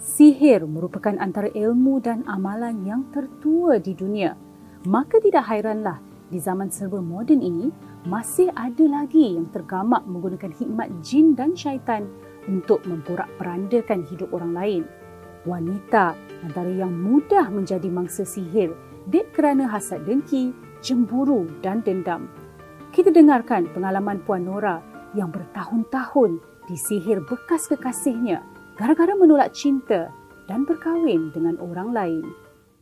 Sihir merupakan antara ilmu dan amalan yang tertua di dunia. Maka tidak hairanlah di zaman serba moden ini masih ada lagi yang tergamak menggunakan hikmat jin dan syaitan untuk memporak-perandakan hidup orang lain. Wanita antara yang mudah menjadi mangsa sihir dek kerana hasad dengki, cemburu dan dendam. Kita dengarkan pengalaman Puan Nora yang bertahun-tahun disihir bekas kekasihnya gara-gara menolak cinta dan berkahwin dengan orang lain.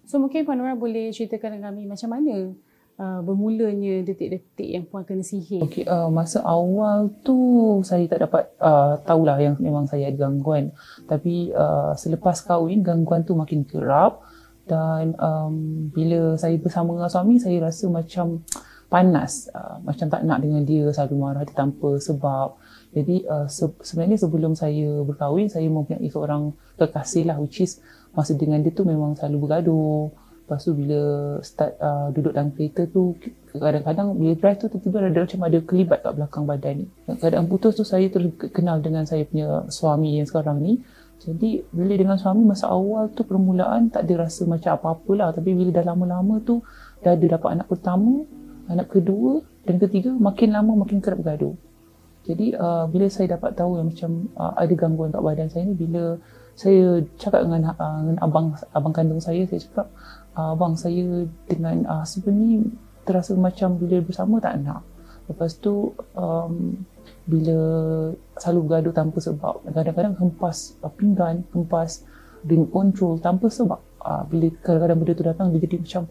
So mungkin Puan Nora boleh ceritakan dengan kami macam mana uh, bermulanya detik-detik yang Puan kena sihir. Okay, uh, masa awal tu saya tak dapat uh, tahulah yang memang saya ada gangguan. Tapi uh, selepas kahwin gangguan tu makin kerap dan um, bila saya bersama dengan suami saya rasa macam panas uh, macam tak nak dengan dia selalu marah dia tanpa sebab jadi uh, se- sebenarnya sebelum saya berkahwin saya mempunyai seorang kekasih lah which is masa dengan dia tu memang selalu bergaduh. Lepas tu bila start uh, duduk dalam kereta tu kadang-kadang bila drive tu tiba-tiba ada macam ada kelibat kat belakang badan ni. Keadaan putus tu saya terkenal dengan saya punya suami yang sekarang ni. Jadi bila dengan suami masa awal tu permulaan tak ada rasa macam apa-apa lah. Tapi bila dah lama-lama tu dah ada dapat anak pertama, anak kedua dan ketiga makin lama makin kerap bergaduh. Jadi uh, bila saya dapat tahu yang macam uh, ada gangguan kat badan saya ni bila saya cakap dengan, uh, dengan abang abang kandung saya saya cakap uh, abang saya dengan uh, husband ni terasa macam bila bersama tak nak. Lepas tu um, bila selalu bergaduh tanpa sebab kadang-kadang hempas uh, pinggan, hempas remote control tanpa sebab uh, bila kadang-kadang benda tu datang dia jadi macam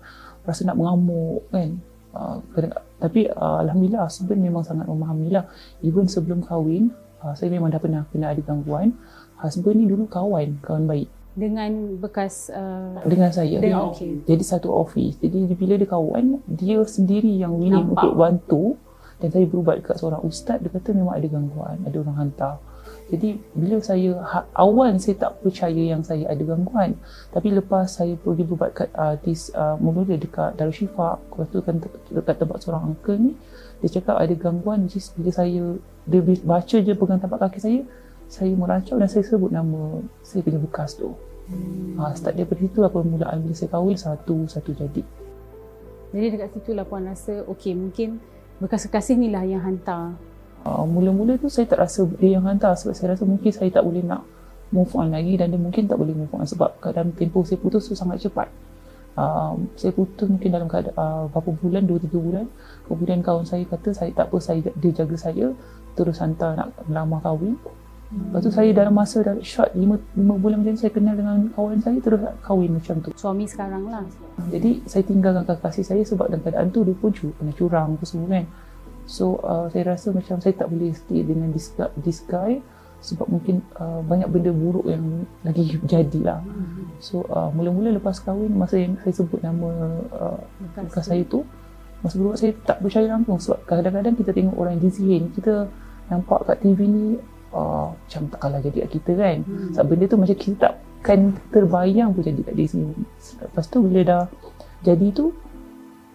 rasa nak mengamuk kan. Uh, tapi uh, Alhamdulillah husband memang sangat memahami lah. Even sebelum kahwin uh, saya memang dah pernah kena ada gangguan. Husband ni dulu kawan kawan baik. Dengan bekas uh, dengan saya. Dengan, okay. jadi satu office jadi bila dia kawan dia sendiri yang willing Nampak. untuk bantu. Dan saya berubat dekat seorang ustaz dia kata memang ada gangguan ada orang hantar jadi bila saya ha, awal saya tak percaya yang saya ada gangguan. Tapi lepas saya pergi berubat kat uh, dis uh, mula dia dekat Darusshifa, lepas tu kan dekat tempat seorang uncle ni, dia cakap ada gangguan which bila saya dia baca je pegang tapak kaki saya, saya merancau dan saya sebut nama saya punya bekas tu. Hmm. Ha, start daripada situ lah permulaan bila saya kahwin satu-satu jadi. Jadi dekat situ lah puan rasa okey mungkin bekas kekasih ni lah yang hantar uh, mula-mula tu saya tak rasa dia yang hantar sebab saya rasa mungkin saya tak boleh nak move on lagi dan dia mungkin tak boleh move on sebab keadaan tempoh saya putus tu sangat cepat. Uh, saya putus mungkin dalam keadaan uh, berapa bulan, 2-3 bulan. Kemudian kawan saya kata saya tak apa, saya, dia jaga saya terus hantar nak melamar kahwin. Lepas tu saya dalam masa dalam short 5, 5 bulan macam saya kenal dengan kawan saya terus kahwin macam tu. Suami sekarang lah. Jadi saya tinggalkan kakak saya sebab dalam keadaan tu dia pun pernah curang apa semua kan. So uh, saya rasa macam saya tak boleh stay dengan this, this guy sebab mungkin uh, banyak benda buruk yang lagi jadi lah. Mm-hmm. So uh, mula-mula lepas kahwin masa yang saya sebut nama uh, bekas saya tu masa berubat saya tak percaya langsung sebab kadang-kadang kita tengok orang yang disihir kita nampak kat TV ni uh, macam tak kalah jadi kat kita kan. Mm-hmm. Sebab benda tu macam kita tak kan terbayang pun jadi kat dia sini. Lepas tu bila dah jadi tu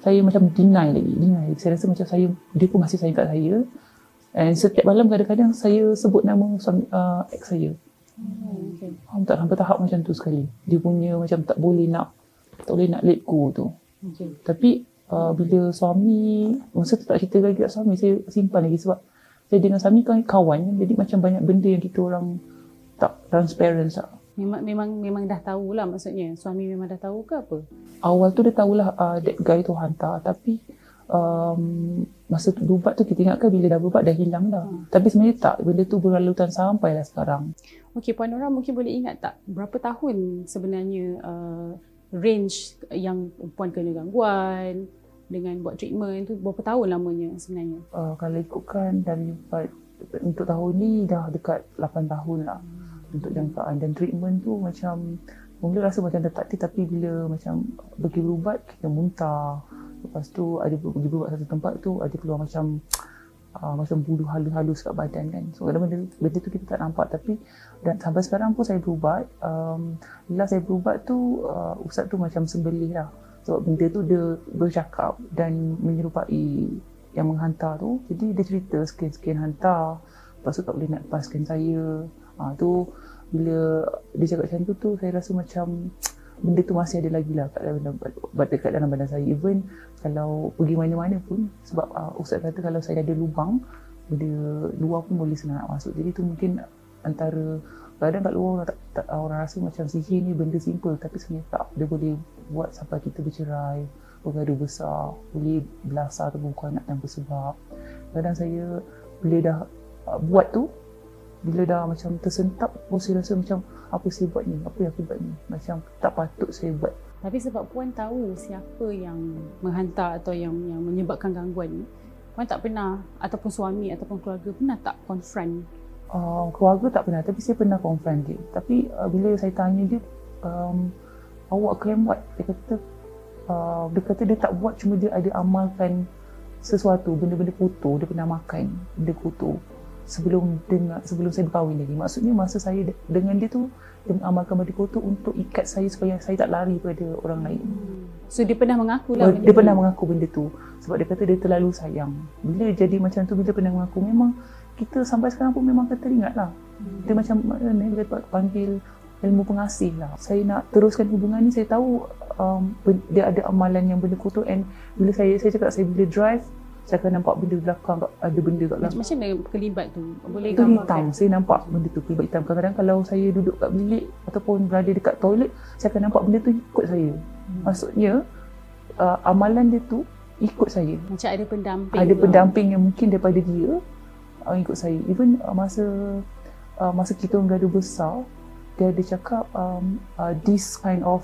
saya macam deny lagi deny. Saya rasa macam saya dia pun masih sayang kat saya. And setiap malam kadang-kadang saya sebut nama suami uh, ex saya. Hmm, okay. tak? Sampai tahap macam tu sekali. Dia punya macam tak boleh nak tak boleh nak let go tu. Okay. tapi uh, bila suami masa tu tak cerita lagi kat suami saya simpan lagi sebab saya dengan suami kan kawan jadi macam banyak benda yang kita orang tak transparent tak Memang memang memang dah tahulah maksudnya. Suami memang dah tahu ke apa? Awal tu dia tahulah uh, that guy tu hantar tapi um, masa tu berubat tu kita ingatkan bila dah berubat dah hilang dah. Hmm. Tapi sebenarnya tak. Benda tu berlalutan sampailah sekarang. Okey, Puan Nora mungkin boleh ingat tak berapa tahun sebenarnya uh, range yang puan kena gangguan dengan buat treatment tu berapa tahun lamanya sebenarnya? Uh, kalau ikutkan dari untuk tahun ni dah dekat 8 tahun lah. Hmm untuk jangkaan. Dan treatment tu macam mula rasa macam detektif tapi bila macam pergi berubat kita muntah. Lepas tu ada pergi berubat satu tempat tu ada keluar macam uh, macam bulu halus-halus kat badan kan. So kadang benda, benda tu kita tak nampak. Tapi dan sampai sekarang pun saya berubat um, bila saya berubat tu uh, ustaz tu macam sembelih lah. Sebab benda tu dia bercakap dan menyerupai yang menghantar tu. Jadi dia cerita sekian-sekian hantar. Lepas tu tak boleh nak lepaskan saya ha, tu bila dia cakap macam tu tu saya rasa macam benda tu masih ada lagi lah kat dalam, dekat dalam badan saya. Even kalau pergi mana-mana pun sebab uh, ustaz kata kalau saya ada lubang benda luar pun boleh senang nak masuk. Jadi tu mungkin antara kadang kat luar orang, tak, tak, orang rasa macam sihir ni benda simple tapi sebenarnya tak. Dia boleh buat sampai kita bercerai bergaduh besar boleh belasah atau buku anak tanpa sebab. Kadang saya bila dah uh, buat tu bila dah macam tersentap oh saya rasa macam apa saya buat ni? Apa yang aku buat ni? Macam tak patut saya buat. Tapi sebab puan tahu siapa yang menghantar atau yang yang menyebabkan gangguan ni puan tak pernah ataupun suami ataupun keluarga pernah tak confront? Uh, keluarga tak pernah tapi saya pernah confront dia. Tapi uh, bila saya tanya dia um, awak claim buat dia kata uh, dia kata dia tak buat cuma dia ada amalkan sesuatu. Benda-benda kotor dia pernah makan benda kotor sebelum dengan sebelum saya berkahwin lagi. Maksudnya masa saya dengan dia tu dia mengamalkan benda kotor untuk ikat saya supaya saya tak lari pada orang lain. So dia pernah mengaku lah dia pernah mengaku benda tu. Sebab dia kata dia terlalu sayang. Bila jadi macam tu bila pernah mengaku memang kita sampai sekarang pun memang kita ingat lah. Hmm. dia macam mana dia panggil ilmu pengasih lah. Saya nak teruskan hubungan ni saya tahu um, dia ada amalan yang benda kotor and bila saya saya cakap saya bila drive saya akan nampak benda belakang ada benda kat belakang. Macam mana kelibat tu? Boleh itu hitam. Saya nampak benda tu kelibat hitam. Kadang-kadang kalau saya duduk kat bilik ataupun berada dekat toilet, saya akan nampak benda tu ikut saya. Hmm. Maksudnya, uh, amalan dia tu ikut saya. Macam ada pendamping. Ada pendamping yang mungkin daripada dia uh, ikut saya. Even uh, masa uh, masa kita orang gaduh besar, dia ada cakap um, uh, this kind of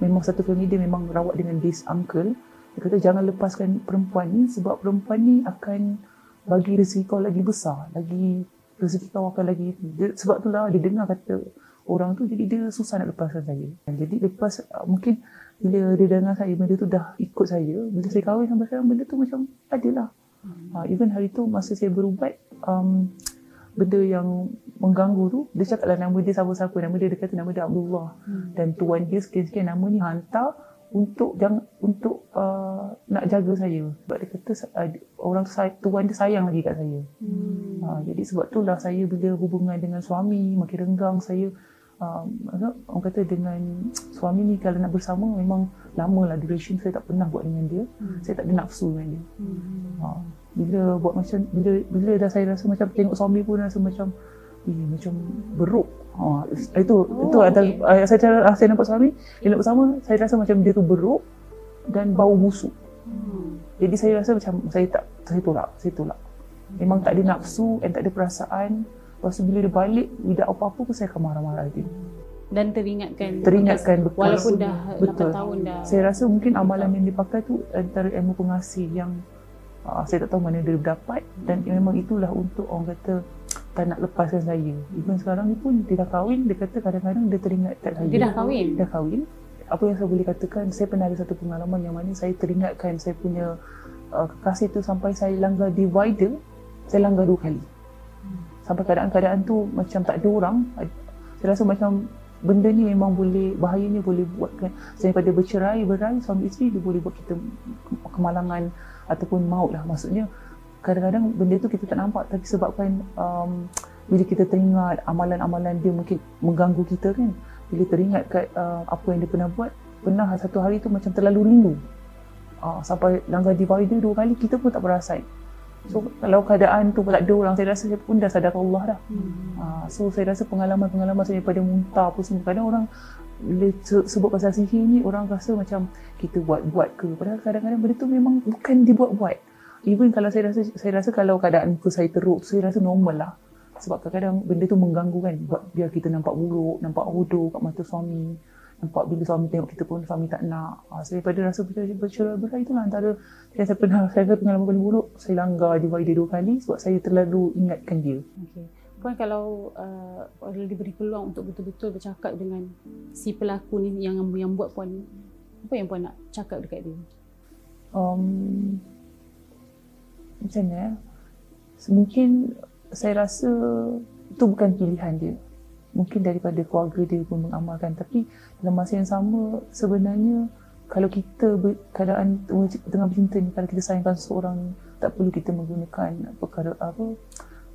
memang satu family dia memang rawat dengan this uncle dia kata jangan lepaskan perempuan ni sebab perempuan ni akan bagi rezeki kau lagi besar, lagi rezeki kau akan lagi dia, sebab itulah dia dengar kata orang tu jadi dia susah nak lepaskan saya. Jadi lepas mungkin bila dia dengar saya benda tu dah ikut saya, bila saya kahwin sampai sekarang benda tu macam adalah. Hmm. Uh, even hari tu masa saya berubat um, benda yang mengganggu tu dia cakap lah nama dia siapa-siapa nama dia dia kata nama dia Abdullah hmm. dan tuan dia sekian-sekian nama ni hantar untuk jangan untuk uh, nak jaga saya sebab dia kata uh, orang tu say, tuan dia sayang lagi kat saya. Hmm. Uh, jadi sebab itulah saya bila hubungan dengan suami makin renggang saya um, orang kata dengan suami ni kalau nak bersama memang lama lah duration saya tak pernah buat dengan dia. Hmm. Saya tak ada nafsu dengan dia. Hmm. Uh, bila buat macam bila bila dah saya rasa macam tengok suami pun rasa macam eh, macam beruk Ha, itu oh, itu okay. ada uh, saya cara uh, saya nampak suami dia bersama saya rasa macam dia tu beruk dan bau busuk. Hmm. Jadi saya rasa macam saya tak saya tolak, saya tolak. Memang tak ada nafsu dan tak ada perasaan. Lepas bila dia balik tidak apa-apa pun saya akan marah-marah dia. Dan teringatkan teringatkan betul. Walaupun dah betul. 8 tahun dah. Saya rasa mungkin amalan yang dipakai tu antara ilmu pengasih yang uh, saya tak tahu mana dia dapat dan memang itulah untuk orang kata tak nak lepaskan saya. Even sekarang ni pun dia dah kahwin, dia kata kadang-kadang dia teringat kat saya. Dia dah kahwin? Dah kahwin. Apa yang saya boleh katakan, saya pernah ada satu pengalaman yang mana saya teringatkan saya punya uh, kekasih tu sampai saya langgar divider, saya langgar dua kali. Sampai keadaan-keadaan tu macam tak ada orang. Saya rasa macam benda ni memang boleh, bahayanya boleh buatkan. Saya pada bercerai, berai, suami isteri, dia boleh buat kita kemalangan ataupun maut lah. Maksudnya, kadang-kadang benda tu kita tak nampak tapi sebabkan um, bila kita teringat amalan-amalan dia mungkin mengganggu kita kan. Bila teringat kat uh, apa yang dia pernah buat pernah satu hari tu macam terlalu rindu. Uh, sampai langgar divider dua kali kita pun tak perasan. So kalau keadaan tu tak ada orang saya rasa saya pun dah sadar Allah dah. Hmm. uh, so saya rasa pengalaman-pengalaman saya daripada muntah apa semua kadang orang bila sebut pasal sihir ni orang rasa macam kita buat-buat ke? Padahal kadang-kadang benda tu memang bukan dibuat-buat even kalau saya rasa saya rasa kalau keadaan muka saya teruk saya rasa normal lah. Sebab kadang-kadang benda tu mengganggu kan. Buat biar kita nampak buruk nampak hodoh kat mata suami. Nampak bila suami tengok kita pun suami tak nak. Ha, saya pada rasa bercerai berai itulah antara saya pernah saya rasa pengalaman paling buruk saya langgar divide dia dua kali sebab saya terlalu ingatkan dia. Okay. Puan kalau uh, diberi peluang untuk betul-betul bercakap dengan si pelaku ni yang yang buat puan apa yang puan nak cakap dekat dia? Um, macam mana ya? Mungkin saya rasa itu bukan pilihan dia. Mungkin daripada keluarga dia pun mengamalkan. Tapi dalam masa yang sama sebenarnya kalau kita keadaan tengah bercinta ni, kalau kita sayangkan seseorang tak perlu kita menggunakan perkara apa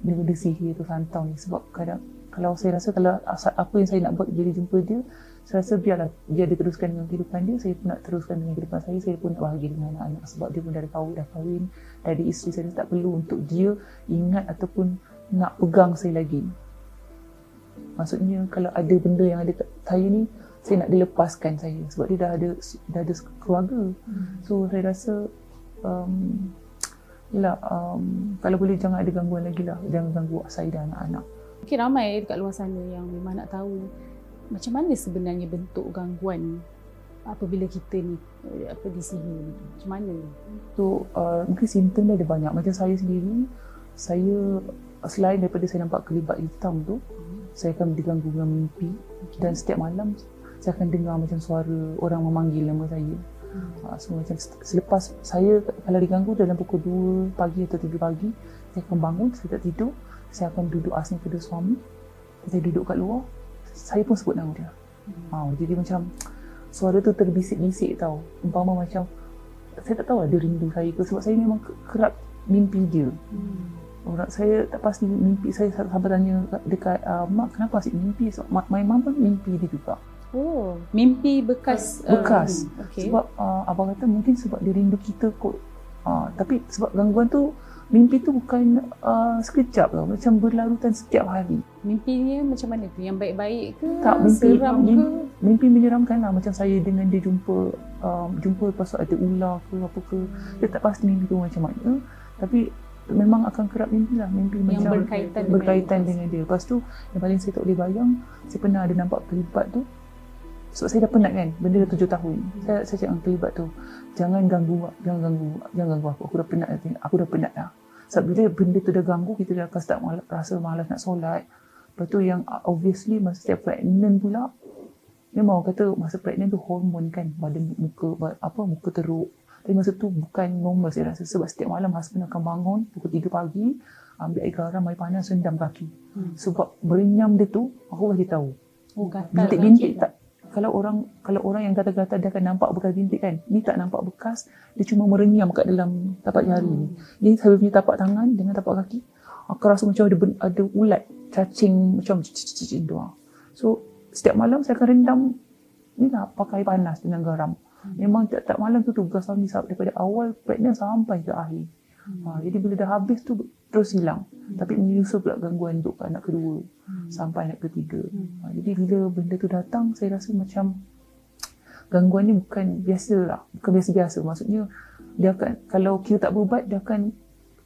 benda-benda sihir atau santau ni sebab kadang kalau saya rasa kalau apa yang saya nak buat bila jumpa dia saya rasa biarlah dia ada teruskan dengan kehidupan dia saya pun nak teruskan dengan kehidupan saya saya pun nak bahagia dengan anak-anak sebab dia pun dah kahwin dah kahwin dah ada isteri saya tak perlu untuk dia ingat ataupun nak pegang saya lagi maksudnya kalau ada benda yang ada kat saya ni saya nak dilepaskan saya sebab dia dah ada dah ada keluarga hmm. so saya rasa um, Yelah, um, kalau boleh jangan ada gangguan lagi lah. Jangan ganggu saya dan anak-anak. Mungkin ramai dekat luar sana yang memang nak tahu macam mana sebenarnya bentuk gangguan apabila kita ni apa di sini macam mana so uh, mungkin simptom dia ada banyak macam saya sendiri saya selain daripada saya nampak kelibat hitam tu hmm. saya akan diganggu dengan mimpi okay. dan setiap malam saya akan dengar macam suara orang memanggil nama saya hmm. uh, so macam selepas saya kalau diganggu dalam pukul 2 pagi atau 3 pagi saya akan bangun saya tak tidur saya akan duduk asing kedua suami. Saya duduk kat luar. Saya pun sebut nama dia. Hmm. ha, jadi macam suara tu terbisik-bisik tau. Umpama macam saya tak tahu lah dia rindu saya ke. Sebab saya memang kerap mimpi dia. Hmm. orang saya tak pasti mimpi saya sampai tanya dekat uh, mak kenapa asyik mimpi? So, my, my mom pun mimpi dia juga. Oh mimpi bekas bekas. uh, okay. sebab uh, abang kata mungkin sebab dia rindu kita kot. Uh, tapi sebab gangguan tu mimpi tu bukan uh, sekejap tau. Macam berlarutan setiap hari. Mimpinya macam mana tu? Yang baik-baik ke? Tak mimpi seram mimpi, ke? mimpi menyeramkan lah. Macam saya dengan dia jumpa um, jumpa lepas tu ada ular ke apa ke. Dia tak pasti mimpi tu macam mana. Tapi memang akan kerap mimpi lah. Mimpi yang macam berkaitan, berkaitan dengan, dengan dia. Lepas tu yang paling saya tak boleh bayang saya pernah ada nampak kelibat tu. Sebab saya dah penat kan? Benda dah tujuh tahun. Saya, saya cakap dengan kelibat tu jangan ganggu jangan ganggu jangan ganggu aku. Aku dah penat aku dah penat dah sebab bila benda tu dah ganggu, kita dah akan start malas, rasa malas nak solat. Lepas tu yang obviously masa setiap pregnant pula, memang orang kata masa pregnant tu hormon kan, badan muka, apa muka teruk. Tapi masa tu bukan normal saya rasa. Sebab setiap malam husband akan bangun pukul 3 pagi, ambil air garam, air panas, rendam kaki. Hmm. Sebab berenyam dia tu, aku bagi tahu. Oh, bintik-bintik tak kalau orang kalau orang yang gatal-gatal dia akan nampak bekas bintik kan ni tak nampak bekas dia cuma merenyam kat dalam tapak jari hmm. ni ni saya punya tapak tangan dengan tapak kaki aku rasa macam ada ada ulat cacing macam cicit doang so setiap malam saya akan rendam ni lah pakai panas dengan garam hmm. memang tak, malam tu tugas suami daripada awal pregnant sampai ke akhir. Ha, jadi bila dah habis tu terus hilang hmm. tapi menyusul pula gangguan untuk anak kedua hmm. sampai anak ketiga hmm. ha, jadi bila benda tu datang saya rasa macam gangguan ni bukan biasa lah bukan biasa-biasa maksudnya dia akan kalau kita tak berubat dia akan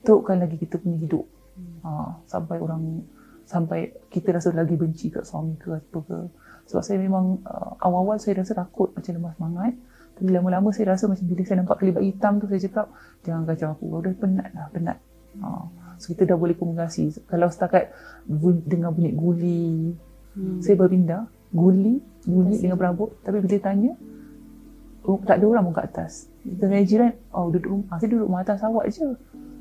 terukkan lagi kita punya hidup hmm. ha, sampai orang sampai kita rasa lagi benci kat suami ke apa ke sebab saya memang uh, awal-awal saya rasa takut macam lemah semangat tapi lama-lama saya rasa macam bila saya nampak kelibat hitam tu saya cakap jangan kacau aku dah penat lah penat ha. So kita dah boleh komunikasi. Kalau setakat dengar bunyi guli, hmm. saya berpindah. Guli, guli dengan berabuk. Tapi bila tanya, oh, tak ada orang pun kat atas. Kita tanya jiran, oh duduk rumah. Saya duduk rumah atas awak je.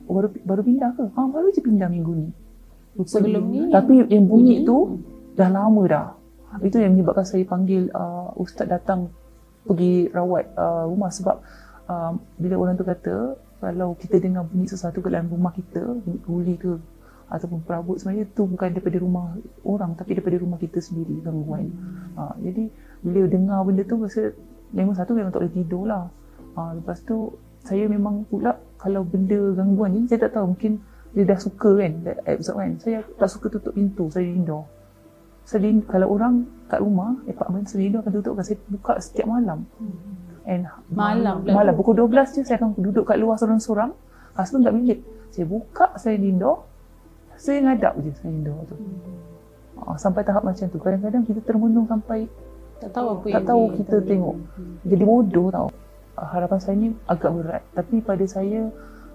Oh, baru, baru pindah ke? Ah, baru je pindah minggu ni. Lupa Sebelum ni. Tapi yang bunyi, bunyi tu, dah lama dah. Itu yang menyebabkan saya panggil uh, ustaz datang pergi rawat uh, rumah sebab uh, bila orang tu kata kalau kita dengar bunyi sesuatu ke dalam rumah kita, bunyi guli ke ataupun perabot sebenarnya itu bukan daripada rumah orang tapi daripada rumah kita sendiri gangguan. Hmm. Ha, jadi bila dengar benda tu rasa memang satu memang tak boleh tidur lah. Ha, lepas tu saya memang pula kalau benda gangguan ni saya tak tahu mungkin dia dah suka kan episode kan. Saya tak suka tutup pintu, saya indoor. Saya kalau orang kat rumah, apartment saya indoor akan tutup saya buka setiap malam. And malam malam pukul 12 je saya akan duduk kat luar seorang-seorang. Husband kat bilik. Saya buka saya indoor. Saya ngadap je saya indoor tu. Hmm. Uh, sampai tahap macam tu. Kadang-kadang kita termenung sampai tak tahu apa tak yang tahu kita tengok. tengok. Hmm. Jadi bodoh tau. Uh, harapan saya ni agak berat. Tapi pada saya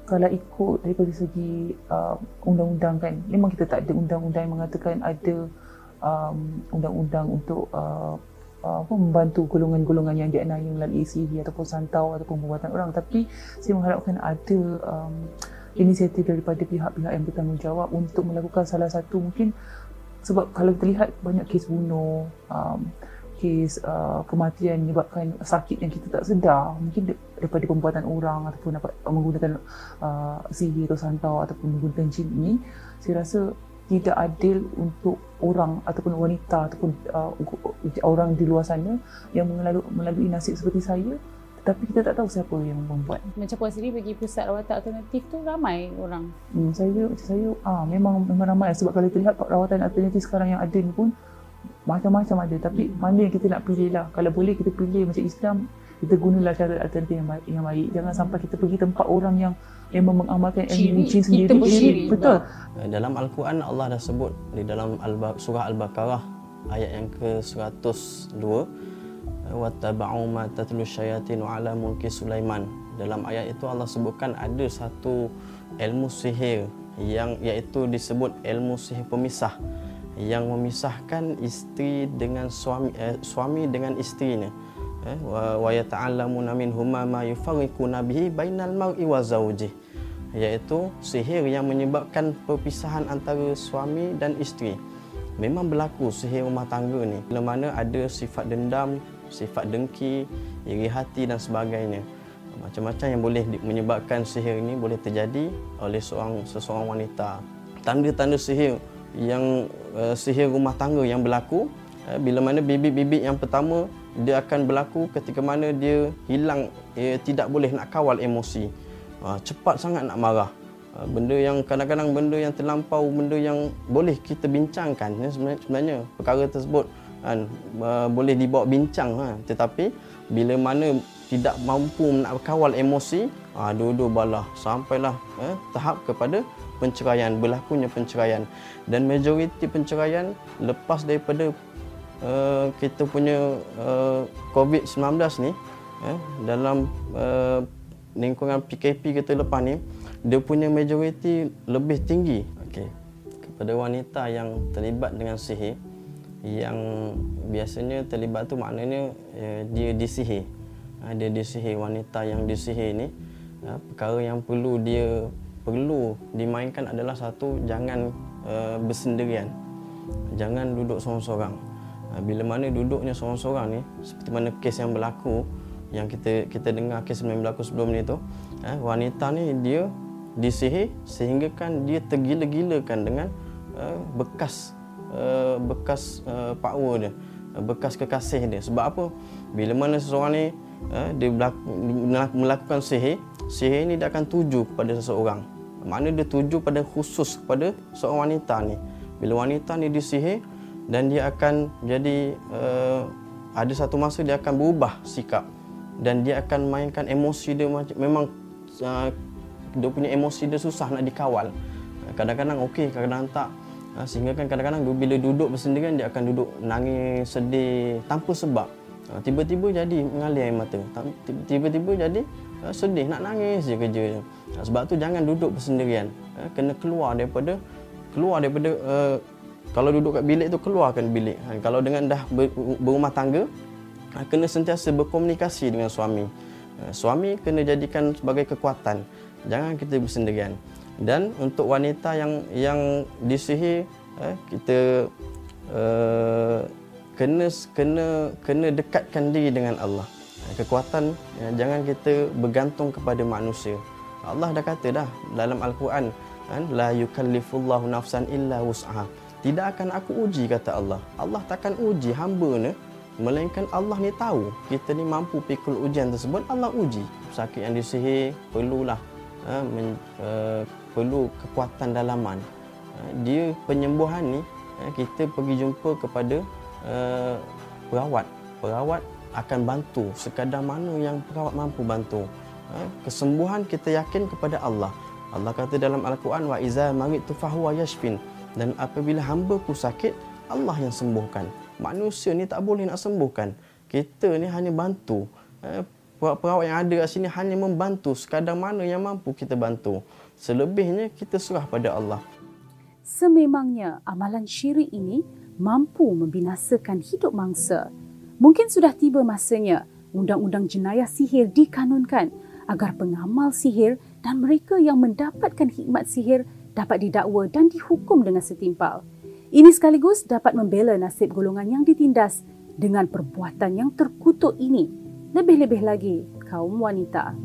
kalau ikut daripada segi uh, undang-undang kan memang kita tak ada undang-undang yang mengatakan ada um, undang-undang untuk uh, apa membantu golongan-golongan yang dianiaya melalui ECD ataupun santau ataupun pembuatan orang. Tapi saya mengharapkan ada um, inisiatif daripada pihak-pihak yang bertanggungjawab untuk melakukan salah satu mungkin sebab kalau kita lihat banyak kes bunuh um, kes uh, kematian menyebabkan sakit yang kita tak sedar mungkin daripada pembuatan orang ataupun dapat menggunakan uh, sihir atau santau ataupun menggunakan jin ini saya rasa tidak adil untuk orang ataupun wanita ataupun uh, orang di luar sana yang melalui, melalui nasib seperti saya tetapi kita tak tahu siapa yang membuat. Macam puan sendiri pergi pusat rawatan alternatif tu ramai orang. Hmm, saya saya ah memang memang ramai sebab kalau kita lihat rawatan alternatif sekarang yang ada ni pun macam-macam ada tapi hmm. mana yang kita nak pilih lah. Kalau boleh kita pilih macam Islam kita gunalah cara alternatif yang baik, yang baik. Jangan sampai kita pergi tempat orang yang memang mengamalkan ilmu jin sendiri. Ciri. Betul. Dalam Al-Quran Allah dah sebut di dalam surah Al-Baqarah ayat yang ke-102 wattaba'u ma tatlu syayatin ala mulki Sulaiman. Dalam ayat itu Allah sebutkan ada satu ilmu sihir yang iaitu disebut ilmu sihir pemisah yang memisahkan isteri dengan suami eh, suami dengan isterinya eh, wa yata'allamuna minhuma ma yufarriquna bihi bainal mar'i wa zawjih iaitu sihir yang menyebabkan perpisahan antara suami dan isteri memang berlaku sihir rumah tangga ni bila mana ada sifat dendam sifat dengki, iri hati dan sebagainya. Macam-macam yang boleh menyebabkan sihir ini boleh terjadi oleh seorang seseorang wanita. Tanda-tanda sihir yang uh, sihir rumah tangga yang berlaku uh, bila mana bibit-bibit yang pertama dia akan berlaku ketika mana dia hilang uh, tidak boleh nak kawal emosi. Uh, cepat sangat nak marah. Uh, benda yang kadang-kadang benda yang terlampau, benda yang boleh kita bincangkan sebenarnya, sebenarnya perkara tersebut kan uh, boleh dibawa bincang ha. tetapi bila mana tidak mampu nak kawal emosi ha, dua-dua balah sampailah eh, tahap kepada penceraian berlakunya penceraian dan majoriti penceraian lepas daripada uh, kita punya uh, COVID-19 ni eh, dalam uh, lingkungan PKP kita lepas ni dia punya majoriti lebih tinggi okay. kepada wanita yang terlibat dengan sihir yang biasanya terlibat tu maknanya uh, dia disihir. Uh, dia disihir wanita yang disihir ni uh, perkara yang perlu dia perlu dimainkan adalah satu jangan uh, bersendirian. Jangan duduk seorang-seorang. Uh, bila mana duduknya seorang-seorang ni seperti mana kes yang berlaku yang kita kita dengar kes yang berlaku sebelum ni tu uh, wanita ni dia disihir sehingga kan dia tergila-gilakan dengan uh, bekas uh, bekas uh, power dia bekas kekasih dia. Sebab apa? Bila mana seseorang ni uh, dia melakukan sihir sihir ni dia akan tuju kepada seseorang. Mana dia tuju pada khusus kepada seorang wanita ni. Bila wanita ni disihir dan dia akan jadi uh, ada satu masa dia akan berubah sikap dan dia akan mainkan emosi dia memang uh, dia punya emosi dia susah nak dikawal kadang-kadang okey kadang-kadang tak Ha, sehingga kan kadang-kadang bila duduk bersendirian dia akan duduk nangis, sedih tanpa sebab. Tiba-tiba jadi mengalir air mata. Tiba-tiba jadi sedih, nak nangis je kerja. Sebab tu jangan duduk bersendirian. Kena keluar daripada keluar daripada uh, kalau duduk kat bilik tu keluarkan bilik. Ha, kalau dengan dah ber, berumah tangga ha, kena sentiasa berkomunikasi dengan suami. Ha, suami kena jadikan sebagai kekuatan. Jangan kita bersendirian dan untuk wanita yang yang disihir eh, kita uh, kena kena kena dekatkan diri dengan Allah eh, kekuatan ya, jangan kita bergantung kepada manusia Allah dah kata dah dalam al-Quran la yukallifullahu nafsan illa wus'aha tidak akan aku uji kata Allah Allah takkan uji hamba ni melainkan Allah ni tahu kita ni mampu pikul ujian tersebut Allah uji sakit yang disihir perlulah uh, men, uh, perlu kekuatan dalaman. Ha, dia penyembuhan ni ha, kita pergi jumpa kepada uh, perawat. Perawat akan bantu sekadar mana yang perawat mampu bantu. Ha, kesembuhan kita yakin kepada Allah. Allah kata dalam Al-Quran wa iza maridtu fahuwa yashfin dan apabila hamba ku sakit Allah yang sembuhkan. Manusia ni tak boleh nak sembuhkan. Kita ni hanya bantu. Perawat-perawat yang ada kat sini hanya membantu sekadar mana yang mampu kita bantu. Selebihnya kita serah pada Allah. Sememangnya amalan syirik ini mampu membinasakan hidup mangsa. Mungkin sudah tiba masanya undang-undang jenayah sihir dikanunkan agar pengamal sihir dan mereka yang mendapatkan hikmat sihir dapat didakwa dan dihukum dengan setimpal. Ini sekaligus dapat membela nasib golongan yang ditindas dengan perbuatan yang terkutuk ini. Lebih-lebih lagi kaum wanita.